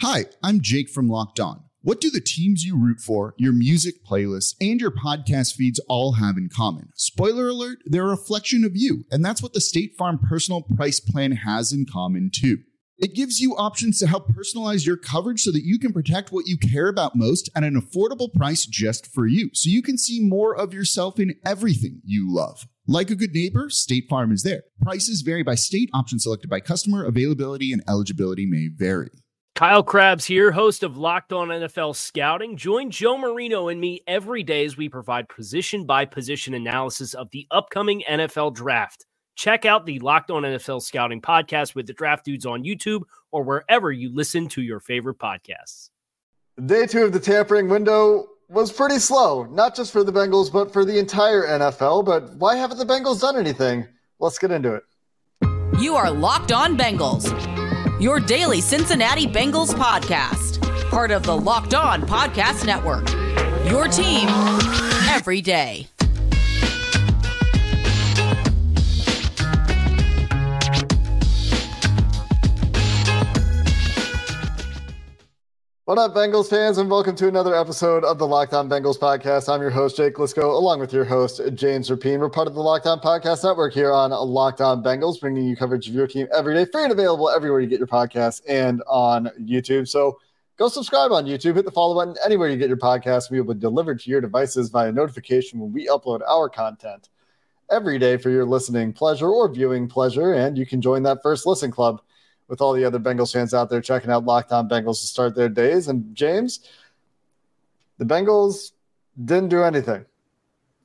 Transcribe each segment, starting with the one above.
Hi, I'm Jake from Locked On. What do the teams you root for, your music playlists, and your podcast feeds all have in common? Spoiler alert, they're a reflection of you, and that's what the State Farm Personal Price Plan has in common too. It gives you options to help personalize your coverage so that you can protect what you care about most at an affordable price just for you, so you can see more of yourself in everything you love. Like a good neighbor, State Farm is there. Prices vary by state, options selected by customer, availability, and eligibility may vary. Kyle Crabbs here, host of Locked On NFL Scouting. Join Joe Marino and me every day as we provide position by position analysis of the upcoming NFL draft. Check out the Locked On NFL Scouting podcast with the draft dudes on YouTube or wherever you listen to your favorite podcasts. Day two of the tampering window was pretty slow, not just for the Bengals, but for the entire NFL. But why haven't the Bengals done anything? Let's get into it. You are Locked On Bengals your daily Cincinnati Bengals podcast, part of the Locked On Podcast Network. Your team every day. What up, Bengals fans, and welcome to another episode of the Locked On Bengals podcast. I'm your host, Jake Liscow, along with your host, James Rapien. We're part of the Locked On Podcast Network here on Locked On Bengals, bringing you coverage of your team every day, free and available everywhere you get your podcasts and on YouTube. So go subscribe on YouTube, hit the follow button anywhere you get your podcast. We will be delivered to your devices via notification when we upload our content every day for your listening pleasure or viewing pleasure. And you can join that first listen club with all the other Bengals fans out there checking out Locked On Bengals to start their days. And James, the Bengals didn't do anything,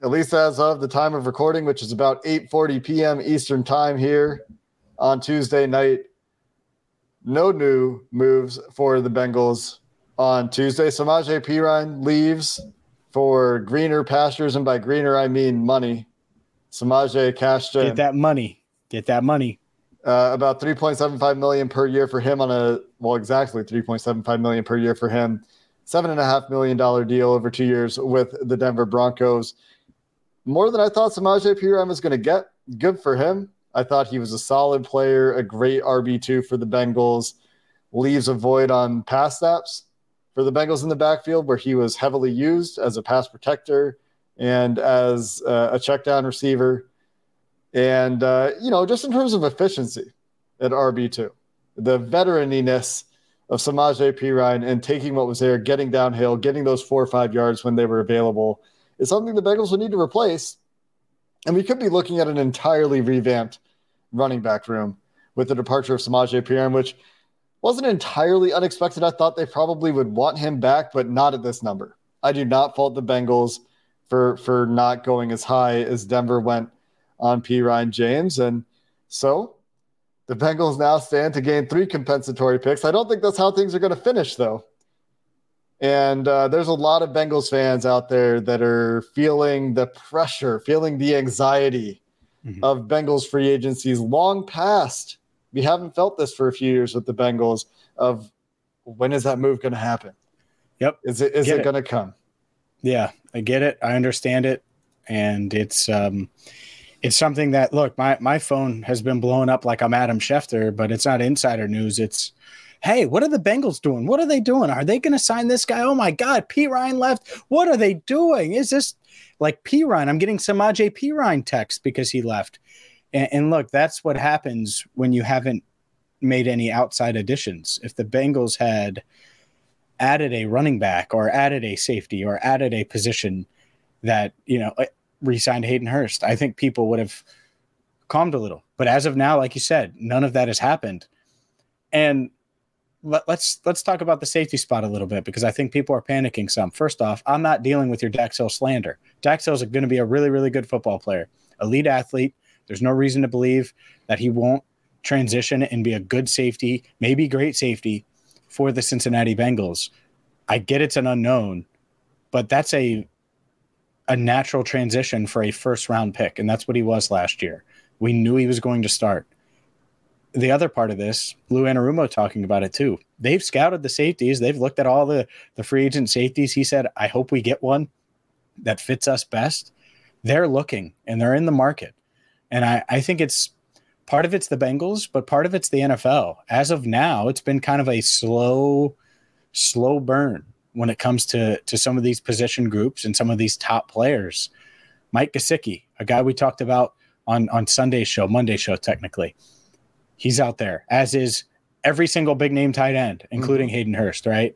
at least as of the time of recording, which is about 8:40 p.m. Eastern time here on Tuesday night. No new moves for the Bengals on Tuesday. Samaje Perine leaves for greener pastures, and by greener I mean money. Samaje cashed in. Get that money. Get that money. Uh, about 3.75 million per year for him on a well, exactly 3.75 million per year for him. Seven and a half million dollar deal over two years with the Denver Broncos. More than I thought Samaje Perine was going to get. Good for him. I thought he was a solid player, a great RB2 for the Bengals. Leaves a void on pass snaps for the Bengals in the backfield, where he was heavily used as a pass protector and as uh, a check down receiver. And, uh, you know, just in terms of efficiency at RB2, the veteraniness of Samaje Perine and taking what was there, getting downhill, getting those four or five yards when they were available is something the Bengals would need to replace. And we could be looking at an entirely revamped running back room with the departure of Samaje Perine, which wasn't entirely unexpected. I thought they probably would want him back, but not at this number. I do not fault the Bengals for for not going as high as Denver went on Perine James. And so the Bengals now stand to gain three compensatory picks. I don't think that's how things are going to finish, though. And uh, there's a lot of Bengals fans out there that are feeling the pressure, feeling the anxiety mm-hmm. of Bengals free agencies long past. We haven't felt this for a few years with the Bengals of when is that move going to happen? Yep. Is it is it, it. going to come? Yeah, I get it. I understand it. And it's um it's something that look, my my phone has been blowing up like I'm Adam Schefter, but it's not insider news. It's hey, what are the Bengals doing? What are they doing? Are they going to sign this guy? Oh my God, Perine left. What are they doing? Is this like Perine? I'm getting Samaje Perine text because he left. And, and look, that's what happens when you haven't made any outside additions. If the Bengals had added a running back or added a safety or added a position that you know re-signed Hayden Hurst, I think people would have calmed a little. But as of now, like you said, none of that has happened. And let, us let's talk about the safety spot a little bit because I think people are panicking some. First off, I'm not dealing with your Dax Hill slander. Dax Hill is going to be a really, really good football player, elite athlete. There's no reason to believe that he won't transition and be a good safety, maybe great safety for the Cincinnati Bengals. I get it's an unknown, but that's a a natural transition for a first round pick, and that's what he was last year. We knew he was going to start. The other part of this, Lou Anarumo talking about it too. They've scouted the safeties. They've looked at all the the free agent safeties. He said, "I hope we get one that fits us best." They're looking and they're in the market, and I I think it's part of it's the Bengals, but part of it's the NFL. As of now, it's been kind of a slow, slow burn when it comes to to some of these position groups and some of these top players. Mike Gesicki, a guy we talked about on on Sunday's show, Monday show technically. He's out there, as is every single big name tight end, including mm-hmm. Hayden Hurst, right?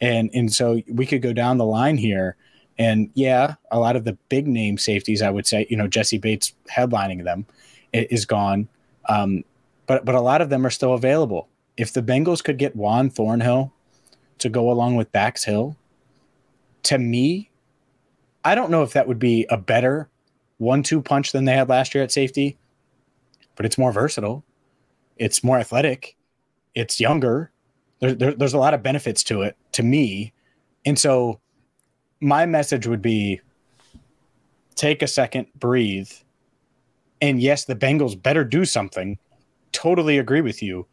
And and so we could go down the line here. And yeah, a lot of the big name safeties, I would say, you know, Jessie Bates headlining them is gone. Um, but but a lot of them are still available. If the Bengals could get Juan Thornhill to go along with Dax Hill, to me, I don't know if that would be a better one-two punch than they had last year at safety, but it's more versatile. It's more athletic. It's younger. There, there, there's a lot of benefits to it to me, and so my message would be: take a second, breathe, and yes, the Bengals better do something. Totally agree with you.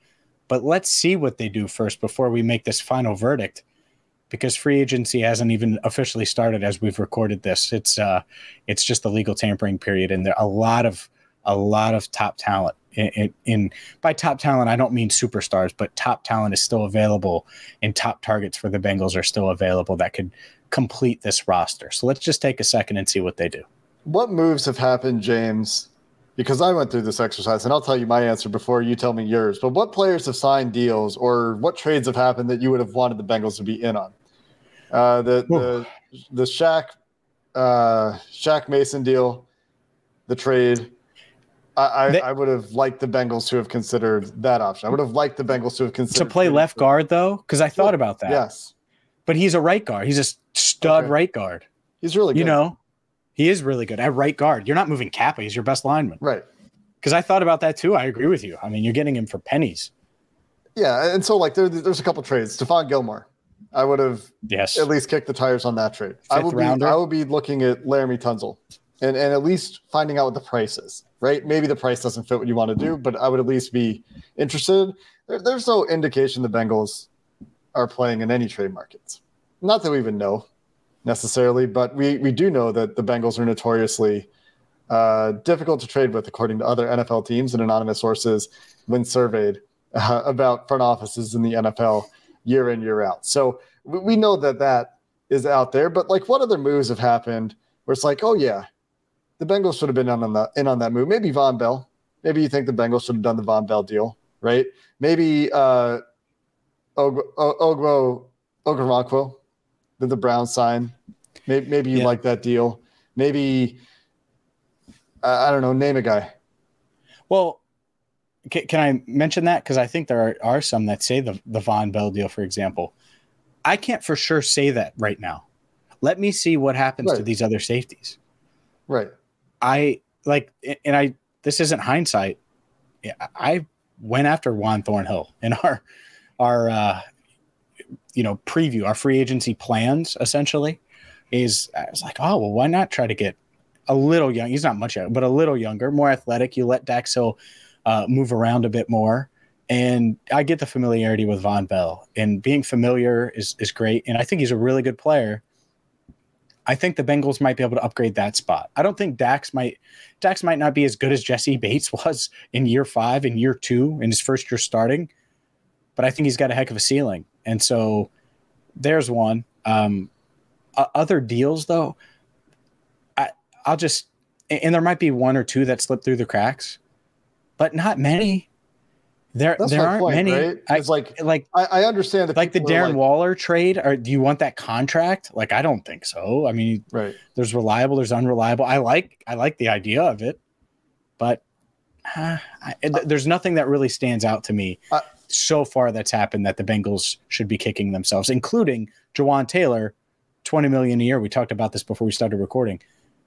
But let's see what they do first before we make this final verdict because free agency hasn't even officially started as we've recorded this. It's uh it's just the legal tampering period and there are a lot of a lot of top talent in, in, in, by top talent I don't mean superstars, but top talent is still available and top targets for the Bengals are still available that could complete this roster. So let's just take a second and see what they do. What moves have happened, James, because I went through this exercise and I'll tell you my answer before you tell me yours. But what players have signed deals or what trades have happened that you would have wanted the Bengals to be in on? Uh, the the the Shaq uh, Shaq Mason deal, the trade. I, I, they, I, would have liked the Bengals to have considered that option. I would have liked the Bengals to have considered to play left guard though, because I thought about that. Yes, but he's a right guard. He's a stud okay. right guard. He's really good. You know, he is really good at right guard. You're not moving Cappa. He's your best lineman. Right. Because I thought about that too. I agree with you. I mean, you're getting him for pennies. Yeah. And so, like, there, there's a couple trades. Stephon Gilmore. I would have yes. at least kicked the tires on that trade. Fifth I would be I would be looking at Laremy Tunsil and, and at least finding out what the price is, right? Maybe the price doesn't fit what you want to do, but I would at least be interested. There, there's no indication the Bengals are playing in any trade markets. Not that we even know necessarily, but we, we do know that the Bengals are notoriously uh, difficult to trade with, according to other NFL teams and anonymous sources when surveyed uh, about front offices in the NFL year in, year out. So we, we know that that is out there, but like what other moves have happened where it's like, oh, yeah, the Bengals should have been on, the, in on that move. Maybe Vonn Bell. Maybe you think the Bengals should have done the Vonn Bell deal, right? Maybe uh, Okoronkwo did the Brown sign? Maybe, maybe you yeah. like that deal. Maybe uh, I don't know. Name a guy. Well, can, can I mention that because I think there are, are some that say the the Vonn Bell deal, for example. I can't for sure say that right now. Let me see what happens right. to these other safeties. Right. I like, and I. This isn't hindsight. I went after Juan Thornhill in our our uh, you know preview our free agency plans essentially is I was like, oh well, why not try to get a little young? He's not much younger, but a little younger, more athletic. You let Dax Hill uh, move around a bit more, and I get the familiarity with Vonn Bell, and being familiar is is great. And I think he's a really good player. I think the Bengals might be able to upgrade that spot. I don't think Dax might Dax might not be as good as Jessie Bates was in year five in year two in his first year starting, but I think he's got a heck of a ceiling. And so there's one. Um, uh, other deals, though, I, I'll just, and there might be one or two that slip through the cracks, but not many. There, That's there aren't point, many. Right? It's like, like I, I understand that like the Darren like, Waller trade. Or do you want that contract? Like, I don't think so. I mean, right? There's reliable. There's unreliable. I like, I like the idea of it, but uh, I, there's nothing that really stands out to me so far that's happened that the Bengals should be kicking themselves, including Jawaan Taylor, 20 million a year. We talked about this before we started recording.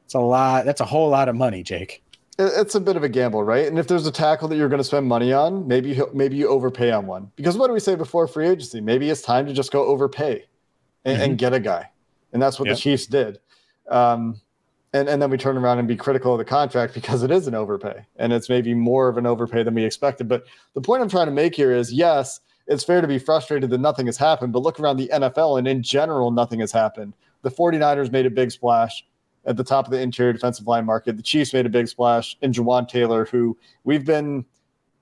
It's a lot. That's a whole lot of money, Jake. It's a bit of a gamble, right? And if there's a tackle that you're going to spend money on, maybe maybe you overpay on one. Because what do we say before free agency? Maybe it's time to just go overpay and, mm-hmm. and get a guy, and that's what yep. the Chiefs did. Um, and and then we turn around and be critical of the contract because it is an overpay, and it's maybe more of an overpay than we expected. But the point I'm trying to make here is, yes, it's fair to be frustrated that nothing has happened, but look around the NFL, and in general, nothing has happened. The 49ers made a big splash at the top of the interior defensive line market. The Chiefs made a big splash in Jawaan Taylor, who we've been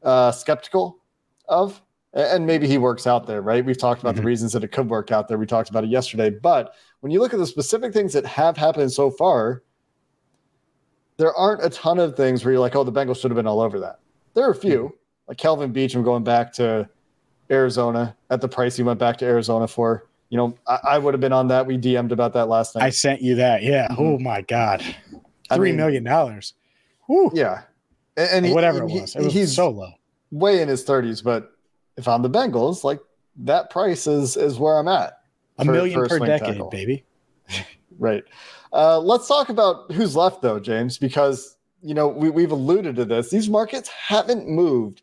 uh, skeptical of, and maybe he works out there, right? We've talked about mm-hmm. the reasons that it could work out there. We talked about it yesterday. But when you look at the specific things that have happened so far, there aren't a ton of things where you're like, oh, the Bengals should have been all over that. There are a few, mm-hmm. like Kelvin Beachum going back to Arizona at the price he went back to Arizona for you know, I, I would have been on that. We DM'd about that last night. I sent you that. Yeah. Mm-hmm. Oh my God. Three million dollars. Yeah. And, and he, whatever it was. It was he's so low. Way in his 30s, but if I'm the Bengals, like that price is is where I'm at. A for, million for a per decade, tackle. baby. right. Uh, let's talk about who's left though, James, because you know we, we've alluded to this. These markets haven't moved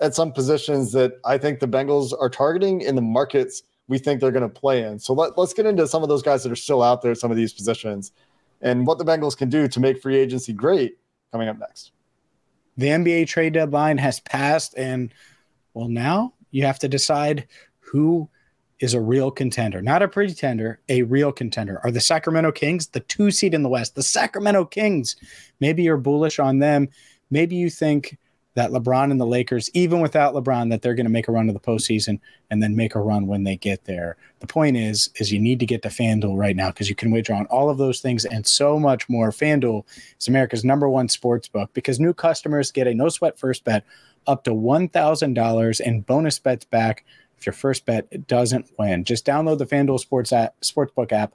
at some positions that I think the Bengals are targeting in the markets we think they're going to play in. So let, let's get into some of those guys that are still out there, some of these positions, and what the Bengals can do to make free agency great coming up next. The NBA trade deadline has passed, and well, now you have to decide who is a real contender, not a pretender, a real contender. Are the Sacramento Kings the two seed in the West? The Sacramento Kings. Maybe you're bullish on them. Maybe you think that LeBron and the Lakers, even without LeBron, that they're going to make a run to the postseason and then make a run when they get there. The point is, is you need to get to FanDuel right now because you can wager on all of those things and so much more. FanDuel is America's number one sports book because new customers get a no sweat first bet up to $1,000 and bonus bets back if your first bet doesn't win. Just download the FanDuel Sports app, Sportsbook app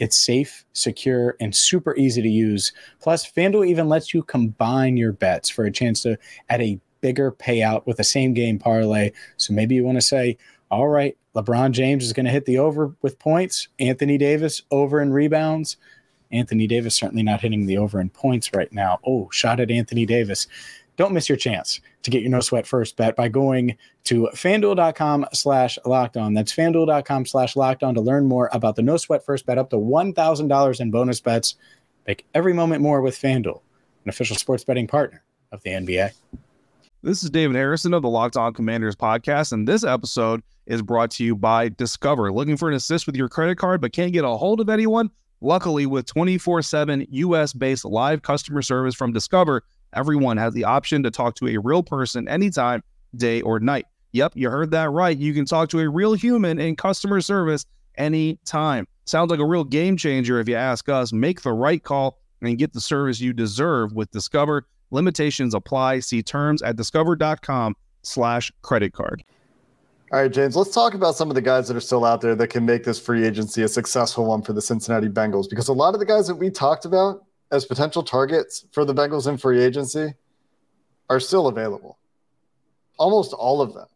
it's safe, secure, and super easy to use. Plus, FanDuel even lets you combine your bets for a chance to add a bigger payout with a same game parlay. So maybe you want to say, all right, LeBron James is going to hit the over with points, Anthony Davis over in rebounds. Anthony Davis certainly not hitting the over in points right now. Oh, shot at Anthony Davis. Don't miss your chance to get your no sweat first bet by going to fanduel.com slash locked on. That's fanduel.com slash locked on to learn more about the no sweat first bet up to $1,000 in bonus bets. Make every moment more with FanDuel, an official sports betting partner of the NBA. This is David Harrison of the Locked On Commanders podcast, and this episode is brought to you by Discover. Looking for an assist with your credit card but can't get a hold of anyone? Luckily, with 24 7 US based live customer service from Discover, Everyone has the option to talk to a real person anytime, day or night. Yep, you heard that right. You can talk to a real human in customer service anytime. Sounds like a real game changer if you ask us. Make the right call and get the service you deserve with Discover. Limitations apply. See terms at discover.com slash credit card. All right, James, let's talk about some of the guys that are still out there that can make this free agency a successful one for the Cincinnati Bengals. Because a lot of the guys that we talked about as potential targets for the Bengals in free agency are still available. Almost all of them,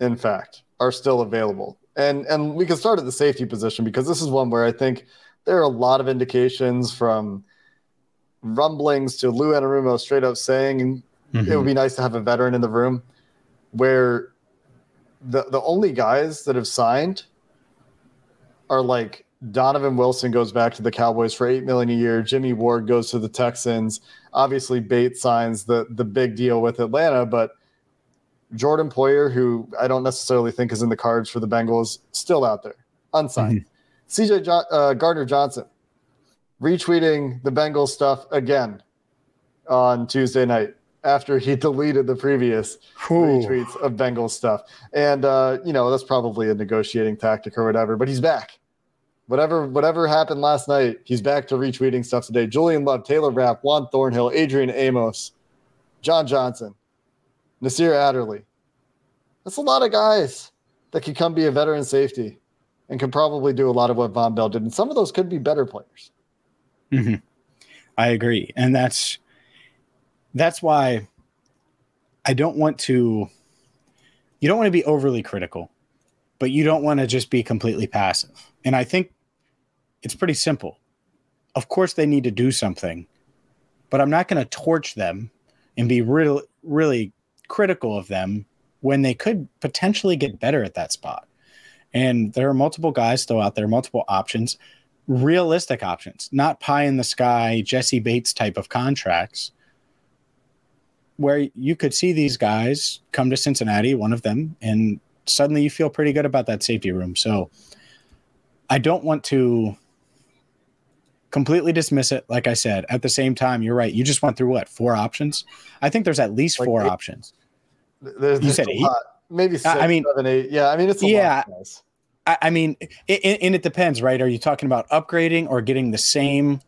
in fact, are still available. And and we can start at the safety position because this is one where I think there are a lot of indications from rumblings to Lou Anarumo straight up saying mm-hmm. it would be nice to have a veteran in the room where the the only guys that have signed are like Donovan Wilson goes back to the Cowboys for eight million a year. Jimmy Ward goes to the Texans. Obviously, Bates signs the the big deal with Atlanta, but Jordan Poyer, who I don't necessarily think is in the cards for the Bengals, still out there, unsigned. Mm-hmm. CJ jo- uh, Gardner Johnson retweeting the Bengals stuff again on Tuesday night after he deleted the previous Ooh. retweets of Bengals stuff. And uh, you know, that's probably a negotiating tactic or whatever, but he's back whatever whatever happened last night, he's back to retweeting stuff today. Julian Love, Taylor Rapp, Juan Thornhill, Adrian Amos, John Johnson, Nasir Adderley. That's a lot of guys that could come be a veteran safety and can probably do a lot of what Vonn Bell did. And some of those could be better players. Mm-hmm. I agree. And that's that's why I don't want to you don't want to be overly critical, but you don't want to just be completely passive. And I think it's pretty simple. of course they need to do something, but I'm not going to torch them and be real, really critical of them when they could potentially get better at that spot. And there are multiple guys still out there, multiple options, realistic options, not pie in the sky, Jessie Bates type of contracts, where you could see these guys come to Cincinnati, one of them, and suddenly you feel pretty good about that safety room. So I don't want to completely dismiss it. Like I said, at the same time, you're right. You just went through what four options? I think there's at least Like four eight. options. There's, You there's said eight? lot. maybe six, I mean- seven, eight. Yeah, I mean it's a Yeah. lot. I, I mean, it, and it depends, right? Are you talking about upgrading or getting the same?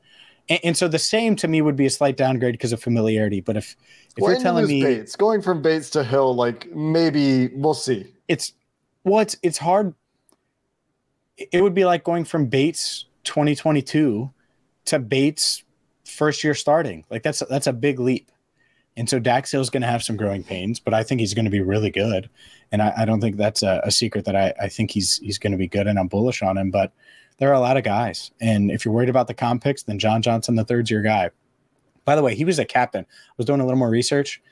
And, and so the same to me would be a slight downgrade because of familiarity. But if if Well, you're telling me Bates going from Bates to Hill, like maybe we'll see. it's well, it's it's hard. It would be like going from Bates 2022 to Bates first year starting. Like that's that's a big leap. And so Dax Hill's going to have some growing pains, but I think he's going to be really good. And I, I don't think that's a, a secret that I, I think he's he's going to be good, and I'm bullish on him. But there are a lot of guys, and if you're worried about the comp picks, then John Johnson, the third's your guy. By the way, he was a captain. I was doing a little more research.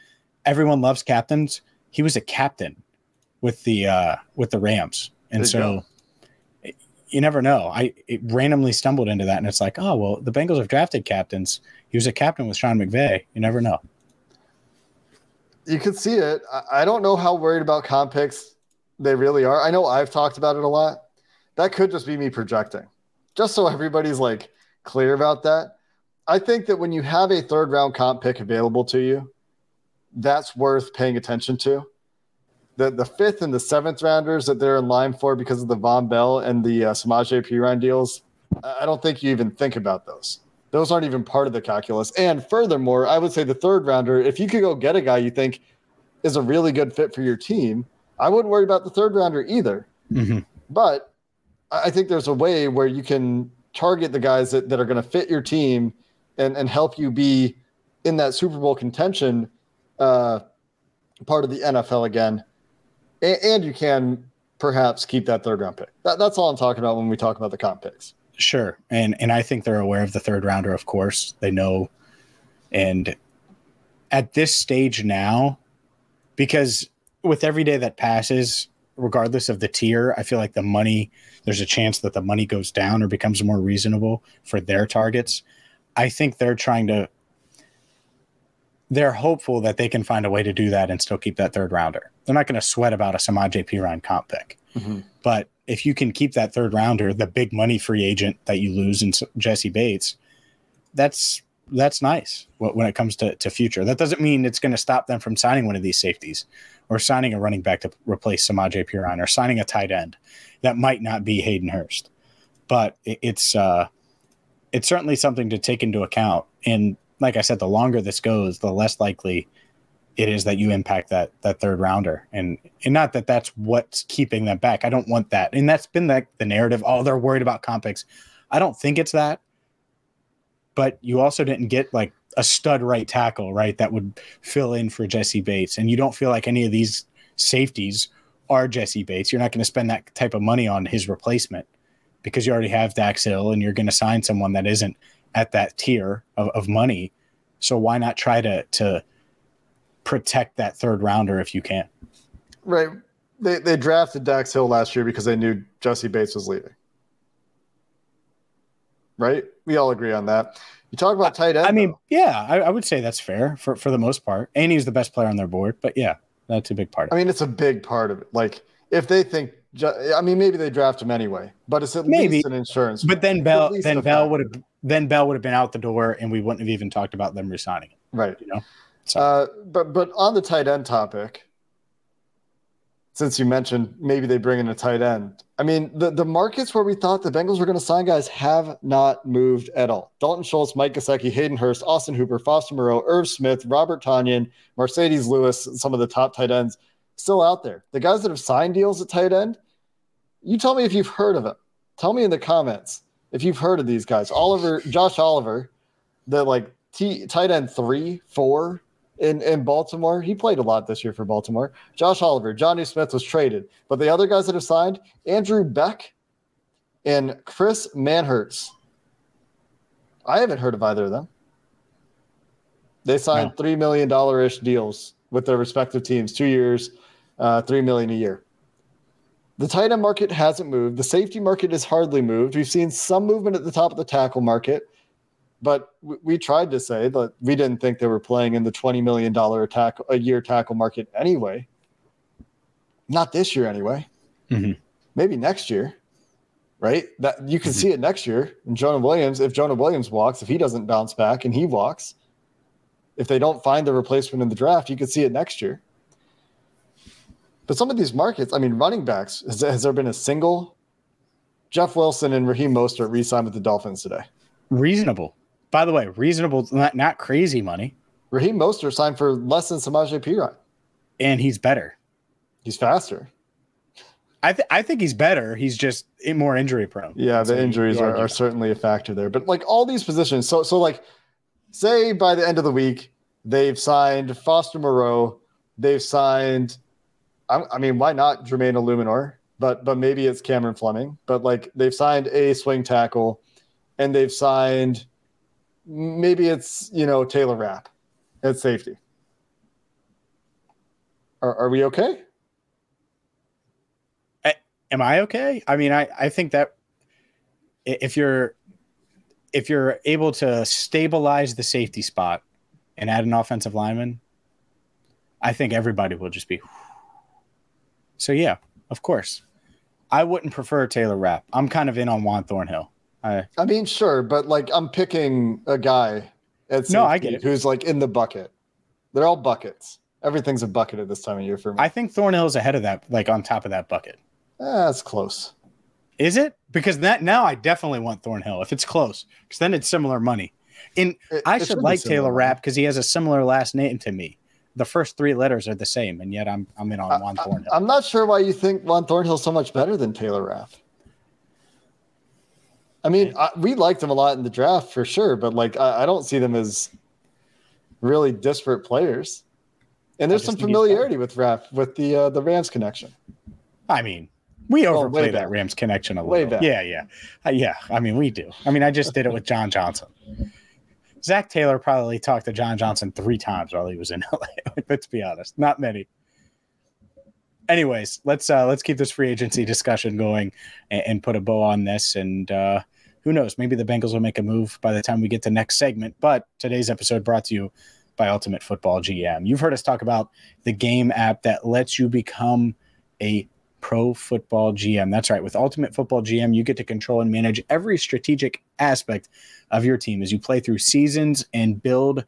Everyone loves captains. He was a captain with the uh, with the Rams, and so you never know. I randomly stumbled into that, and it's like, oh well, the Bengals have drafted captains. He was a captain with Sean McVay. You never know. You could see it. I, I don't know how worried about comp picks they really are. I know I've talked about it a lot. That could just be me projecting. Just so everybody's like clear about that. I think that when you have a third round comp pick available to you, that's worth paying attention to. The the fifth and the seventh rounders that they're in line for because of the Vonn Bell and the uh, Samaje Perine deals, I don't think you even think about those. Those aren't even part of the calculus. And furthermore, I would say the third rounder, if you could go get a guy you think is a really good fit for your team, I wouldn't worry about the third rounder either. Mhm. But I I think there's a way where you can target the guys that, that are going to fit your team and, and help you be in that Super Bowl contention uh, part of the NFL again. And, and you can perhaps keep that third round pick. That, that's all I'm talking about when we talk about the comp picks. Sure. And and I think they're aware of the third rounder, of course. They know. And at this stage now, because with every day that passes, regardless of the tier, I feel like the money, there's a chance that the money goes down or becomes more reasonable for their targets. I think they're trying to they're hopeful that they can find a way to do that and still keep that third rounder. They're not going to sweat about a Samaje Perine comp pick. But if you can keep that third rounder, the big money free agent that you lose in Jessie Bates, that's that's nice when it comes to, to future. That doesn't mean it's going to stop them from signing one of these safeties or signing a running back to replace Samaje Perine or signing a tight end. That might not be Hayden Hurst, but it's uh, it's certainly something to take into account. And like I said, the longer this goes, the less likely it is that you impact that that third rounder. And and not that that's what's keeping them back. I don't want that. And that's been like the narrative. Oh they're worried about comp picks. I don't think it's that. But you also didn't get like a stud right tackle right that would fill in for jessie bates. And you don't feel like any of these safeties are jessie bates. You're not going to spend that type of money on his replacement because you already have dax hill and you're going to sign someone that isn't at that tier of, of money so why not try to to protect that third rounder if you can. Right. They, they drafted Dax Hill last year because they knew Jessie Bates was leaving. Right? We all agree on that. You talk about tight end. I mean, though. yeah, I, I would say that's fair for, for the most part. And he's the best player on their board, but yeah, that's a big part. I mean, it's a big part of it. Like, if they think, I mean, maybe they draft him anyway, but it's at Maybe. least an insurance. But then Bell, then Bell would have, then Bell would have been out the door, and we wouldn't have even talked about them resigning right. You know, so Uh, but but on the tight end topic, since you mentioned maybe they bring in a tight end, I mean the the markets where we thought the Bengals were going to sign guys have not moved at all. Dalton Schultz, Mike Gesicki, Hayden Hurst, Austin Hooper, Foster Moreau, Irv Smith, Robert Tonyan, Marcedes Lewis, some of the top tight ends still out there. The guys that have signed deals at tight end, you tell me if you've heard of them. Tell me in the comments if you've heard of these guys. Oliver, Josh Oliver, the like T, tight end three, four in, in Baltimore. He played a lot this year for Baltimore. Josh Oliver, Jonnu Smith was traded. But the other guys that have signed, Andrew Beck and Chris Manhertz. I haven't heard of either of them. They signed three million dollar ish deals with their respective teams, two years, uh, three million a year. The tight end market hasn't moved. The safety market has hardly moved. We've seen some movement at the top of the tackle market, but we, we tried to say that we didn't think they were playing in the twenty million dollar tackle a year tackle market anyway. Not this year, anyway. Mhm. Maybe next year, right? That you can see it next year. And Jonah Williams, if Jonah Williams walks, if he doesn't bounce back and he walks, if they don't find the replacement in the draft, you could see it next year. But some of these markets, I mean, running backs, has, has there been a single Jeff Wilson and Raheem Mostert re-signed with the Dolphins today? Reasonable. By the way, reasonable, not, not crazy money. Raheem Mostert signed for less than Samaje Perine. And he's better. He's faster. I, th- I think he's better. He's just more injury prone. Yeah, the you- injuries are, are certainly a factor there. But like all these positions, so so like say by the end of the week, they've signed Foster Moreau, they've signed I, I mean, why not Jermaine Eluemunor? But but maybe it's Cameron Fleming. But like they've signed a swing tackle and they've signed maybe it's you know Taylor Rapp at safety. Are, are we okay? am I okay? I mean, I, I think that if you're if you're able to stabilize the safety spot and add an offensive lineman, I think everybody will just be. So yeah, of course, I wouldn't prefer Taylor Rapp. I'm kind of in on Juan Thornhill. I, I mean, sure, but like I'm picking a guy at No, I get it. who's like in the bucket. They're all buckets. Everything's a bucket at this time of year for me. I think Thornhill is ahead of that, like on top of that bucket. Ah, that's close. Is it? Because that now I definitely want Thornhill if it's close, because then it's similar money. And It- I should like Taylor. Rapp because he has a similar last name to me. The first three letters are the same, and yet I'm I'm in on Juan Thornhill. I'm not sure why you think Juan Thornhill's so much better than Taylor Rapp. I mean, I, we liked him a lot in the draft for sure, but like I, I don't see them as really disparate players. And there's some just think he's better. familiarity with Rapp with the uh, the Rams connection. I mean, we Oh, overplay way that back. Rams connection a Way little. back. Yeah, yeah, Uh, yeah. I mean, we do. I mean, I just did it with John Johnson. Zac Taylor probably talked to John Johnson three times while he was in LA. Let's be honest, not many. Anyways, let's uh let's keep this free agency discussion going and, and put a bow on this. And uh who knows, maybe the Bengals will make a move by the time we get to next segment. But today's episode brought to you by Ultimate Football GM. You've heard us talk about the game app that lets you become a pro football GM. That's right. With Ultimate Football GM, you get to control and manage every strategic aspect of your team as you play through seasons and build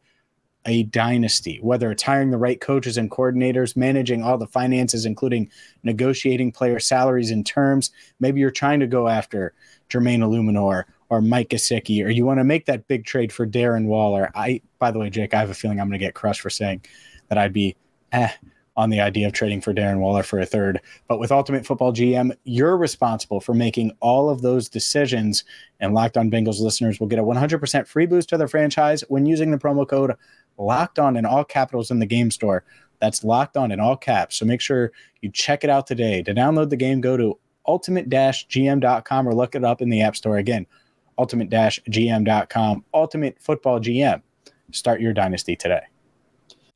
a dynasty, whether it's hiring the right coaches and coordinators, managing all the finances, including negotiating player salaries and terms. Maybe you're trying to go after Jermaine Eluemunor or Mike Gesicki, or you want to make that big trade for Darren Waller. I, by the way, Jake, I have a feeling I'm going to get crushed for saying that I'd be eh, on the idea of trading for Darren Waller for a third. But with Ultimate Football GM, you're responsible for making all of those decisions. And Locked On Bengals listeners will get a 100% free boost to their franchise when using the promo code Locked On in all capitals in the game store. That's Locked On in all caps. So make sure you check it out today. To download the game, go to ultimate-gm.com or look it up in the App Store again. Ultimate-gm.com. Ultimate Football GM. Start your dynasty today.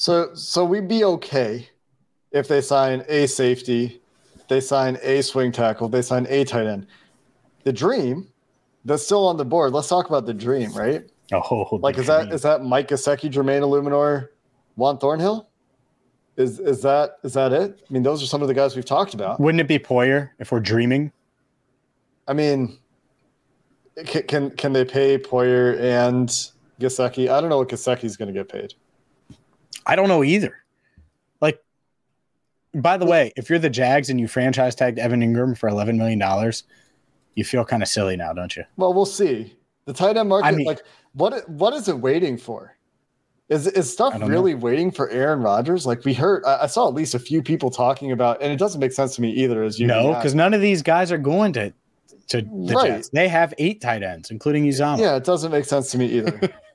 So so we'd be okay if they sign a safety, they sign a swing tackle, they sign a tight end. The dream that's still on the board. Let's talk about the dream, right? Oh, Like is that is that Mike Gesicki, Jermaine Eluemunor, Juan Thornhill? Is is that is that it? I mean, those are some of the guys we've talked about. Wouldn't it be Poyer if we're dreaming? I mean, can can, can they pay Poyer and Gesicki? I don't know what Gesicki's going to get paid. I don't know either. Like, by the way, if you're the Jags and you franchise tagged Evan Engram for $11 million, you feel kind of silly now, don't you? Well, we'll see. The tight end market, I mean- like what what is it waiting for? Is is stuff don't know. really waiting for Aaron Rodgers? Like we heard, I, I saw at least a few people talking about, and it doesn't make sense to me either. As you know. no, because none of these guys are going to to the Right. Jets. They have eight tight ends, including Uzomah. yeah, it doesn't make sense to me either.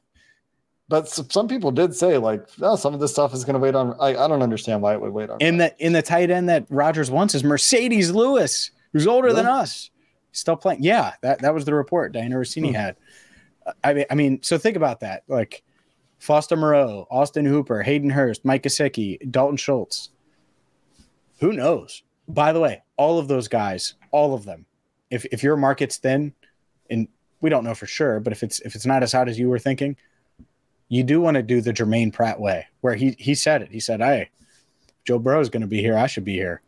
but some people did say like, oh, some of this stuff is going to wait on. I, I don't understand why it would wait on. In the in the tight end that Rodgers wants is Marcedes Lewis, who's older than us. Still playing. Yeah, that, that was the report Dianna Russini Hmm. had. I mean, I mean, so think about that. Like Foster Moreau, Austin Hooper, Hayden Hurst, Mike Gesicki, Dalton Schultz. Who knows? By the way, all of those guys, all of them. If if your market's thin, and we don't know for sure, but if it's if it's not as hot as you were thinking, you do want to do the Jermaine Pratt way, where he he said it. He said, "Hey, Joe Burrow is going to be here. I should be here."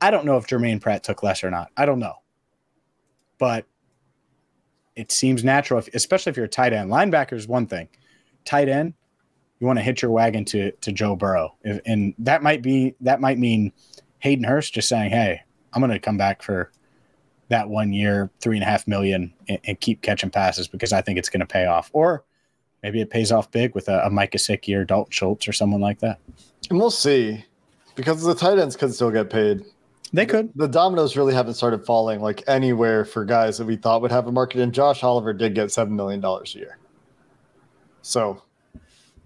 I don't know if Jermaine Pratt took less or not. I don't know, but it seems natural, if, especially if you're a tight end. Linebacker is one thing. Tight end, you want to hitch your wagon to to Joe Burrow, If- and that might be that might mean Hayden Hurst just saying, "Hey, I'm going to come back for that one year, three and a half million, and, and keep catching passes because I think it's going to pay off." Or maybe it pays off big with a, a Mike or Dalton Schultz or someone like that. and we'll see, because the tight ends could still get paid. They could. The dominoes really haven't started falling like anywhere for guys that we thought would have a market. And Josh Oliver did get seven million dollars a year, so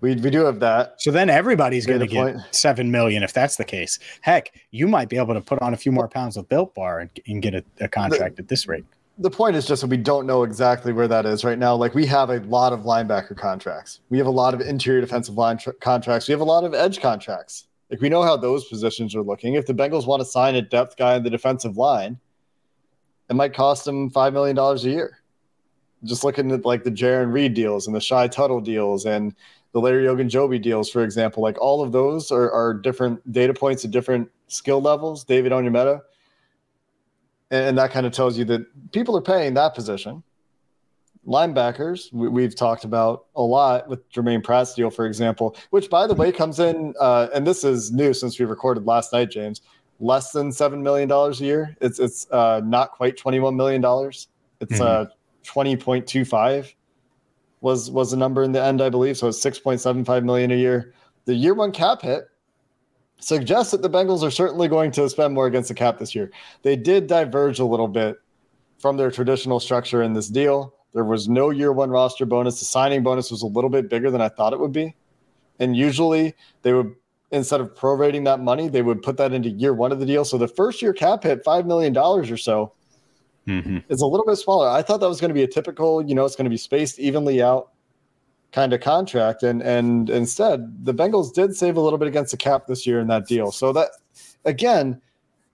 we we do have that. So then everybody's going to get seven million if that's the case. Heck, you might be able to put on a few more pounds of Built Bar and, and get a, a contract at this rate. The point is just that we don't know exactly where that is right now. Like we have a lot of linebacker contracts. We have a lot of interior defensive line tr- contracts. We have a lot of edge contracts. Like we know how those positions are looking. If the Bengals want to sign a depth guy in the defensive line, it might cost them five million dollars a year. Just looking at like the Jarran Reed deals and the Shy Tuttle deals and the Larry Ogunjobi deals, for example, like all of those are, are different data points at different skill levels. David Onyemata, and, and that kind of tells you that people are paying that position. Linebackers, we, we've talked about a lot with Jermaine Pratt's deal, for example, which by the way comes in, uh, and this is new since we recorded last night, James. Less than seven million dollars a year. It's it's uh, not quite twenty one million dollars. It's uh, twenty point two five was was the number in the end, I believe. So it's six point seven five million a year. The year one cap hit suggests that the Bengals are certainly going to spend more against the cap this year. They did diverge a little bit from their traditional structure in this deal. There was no year one roster bonus. The signing bonus was a little bit bigger than I thought it would be. And usually they would, instead of prorating that money, they would put that into year one of the deal. So the first year cap hit $5 million or so mm-hmm. is a little bit smaller. I thought that was going to be a typical, you know, it's going to be spaced evenly out kind of contract. And and instead, the Bengals did save a little bit against the cap this year in that deal. So that again,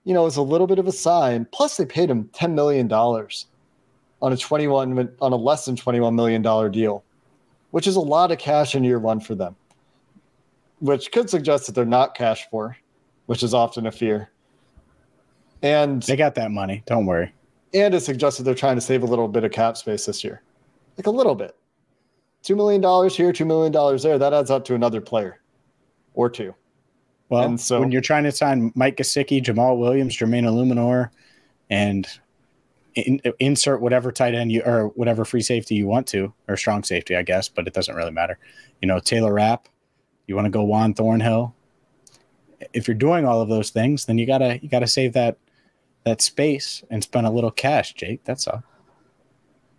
you know, is a little bit of a sign. Plus, they paid him $10 million on a 21 on a less than 21 million dollar deal, which is a lot of cash in year one for them. Which could suggest that they're not cash poor, which is often a fear. And They got that money. Don't worry. and it suggests that they're trying to save a little bit of cap space this year, like a little bit. Two million dollars here, two million dollars there. That adds up to another player, or two. Well, And so- when you're trying to sign Mike Gesicki, Jamaal Williams, Jermaine Eluemunor, and in, insert whatever tight end you or whatever free safety you want to, or strong safety, I guess, but it doesn't really matter. You know, Taylor Rapp, you want to go Juan Thornhill. If you're doing all of those things, then you gotta you gotta save that that space and spend a little cash, Jake. That's all.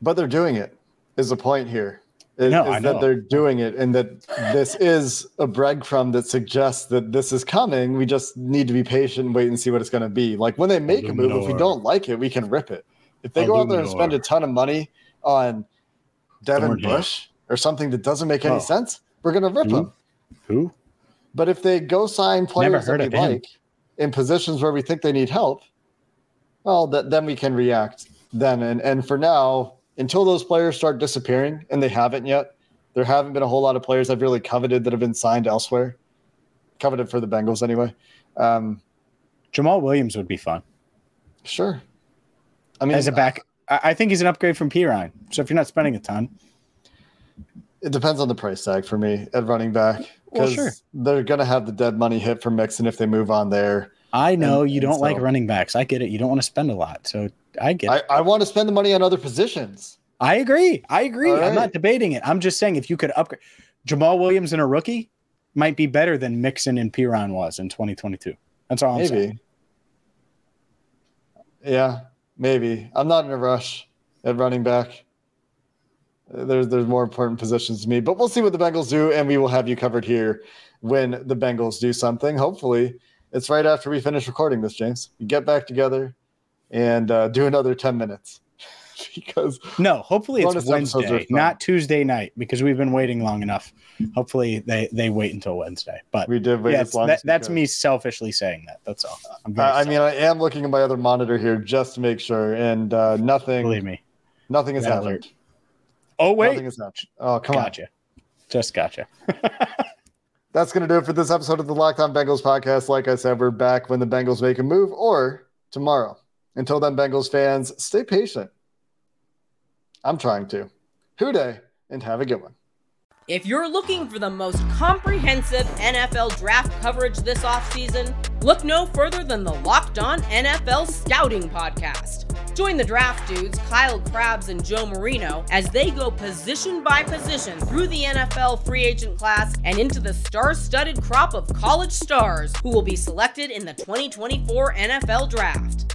But they're doing it. Is the point here? Is, No, is that they're doing it, and that this is a breadcrumb that suggests that this is coming. We just need to be patient and wait and see what it's going to be. Like when they make a move, if we don't like it, we can rip it. If they go out there and spend a ton of money on Devin. Bush or something that doesn't make any Oh. sense, we're going to rip Who? them. Who? But if they go sign players that we him. like in positions where we think they need help, well, th- then we can react. Then and and for now, until those players start disappearing, and they haven't yet, there haven't been a whole lot of players I've really coveted that have been signed elsewhere. Coveted for the Bengals anyway. Um, Jamaal Williams would be fun sure. I mean, as a back. I I think he's an upgrade from Perine. So if you're not spending a ton, It depends on the price tag for me at running back Well, because sure. they're going to have the dead money hit for Mixon if they move on there. I know And- you don't like running backs. I get it. You don't want to spend a lot. So I get I, it. I want to spend the money on other positions. I agree. I agree. All I'm not debating it. I'm just saying if you could upgrade Jamaal Williams and a rookie might be better than Mixon and Perine was in 2022. That's all I'm saying. Maybe. Yeah, maybe. I'm not in a rush at running back. There's there's more important positions to me, but we'll see what the Bengals do, and we will have you covered here when the Bengals do something. Hopefully, it's right after we finish recording this, James. We get back together and uh, do another 10 minutes because No, hopefully it's Wednesday, not Tuesday night, because we've been waiting long enough. Hopefully they they wait until Wednesday. But we did wait yeah, as long that, as that's could. me selfishly saying that. That's all. I'm very I mean, I am looking at my other monitor here just to make sure, and uh, nothing, believe me. nothing is happened. alert. Oh wait, Nothing has happened. Oh, come on. gotcha. Just gotcha. That's going to do it for this episode of the Locked On Bengals podcast. Like I said, we're back when the Bengals make a move or tomorrow. Until then, Bengals fans, stay patient. I'm trying to. Who Dey and have a good one. If you're looking for the most comprehensive NFL draft coverage this offseason, look no further than the Locked On NFL Scouting Podcast. Join the draft dudes, Kyle Crabbs and Joe Marino, as they go position by position through the NFL free agent class and into the star studded crop of college stars who will be selected in the 2024 NFL Draft.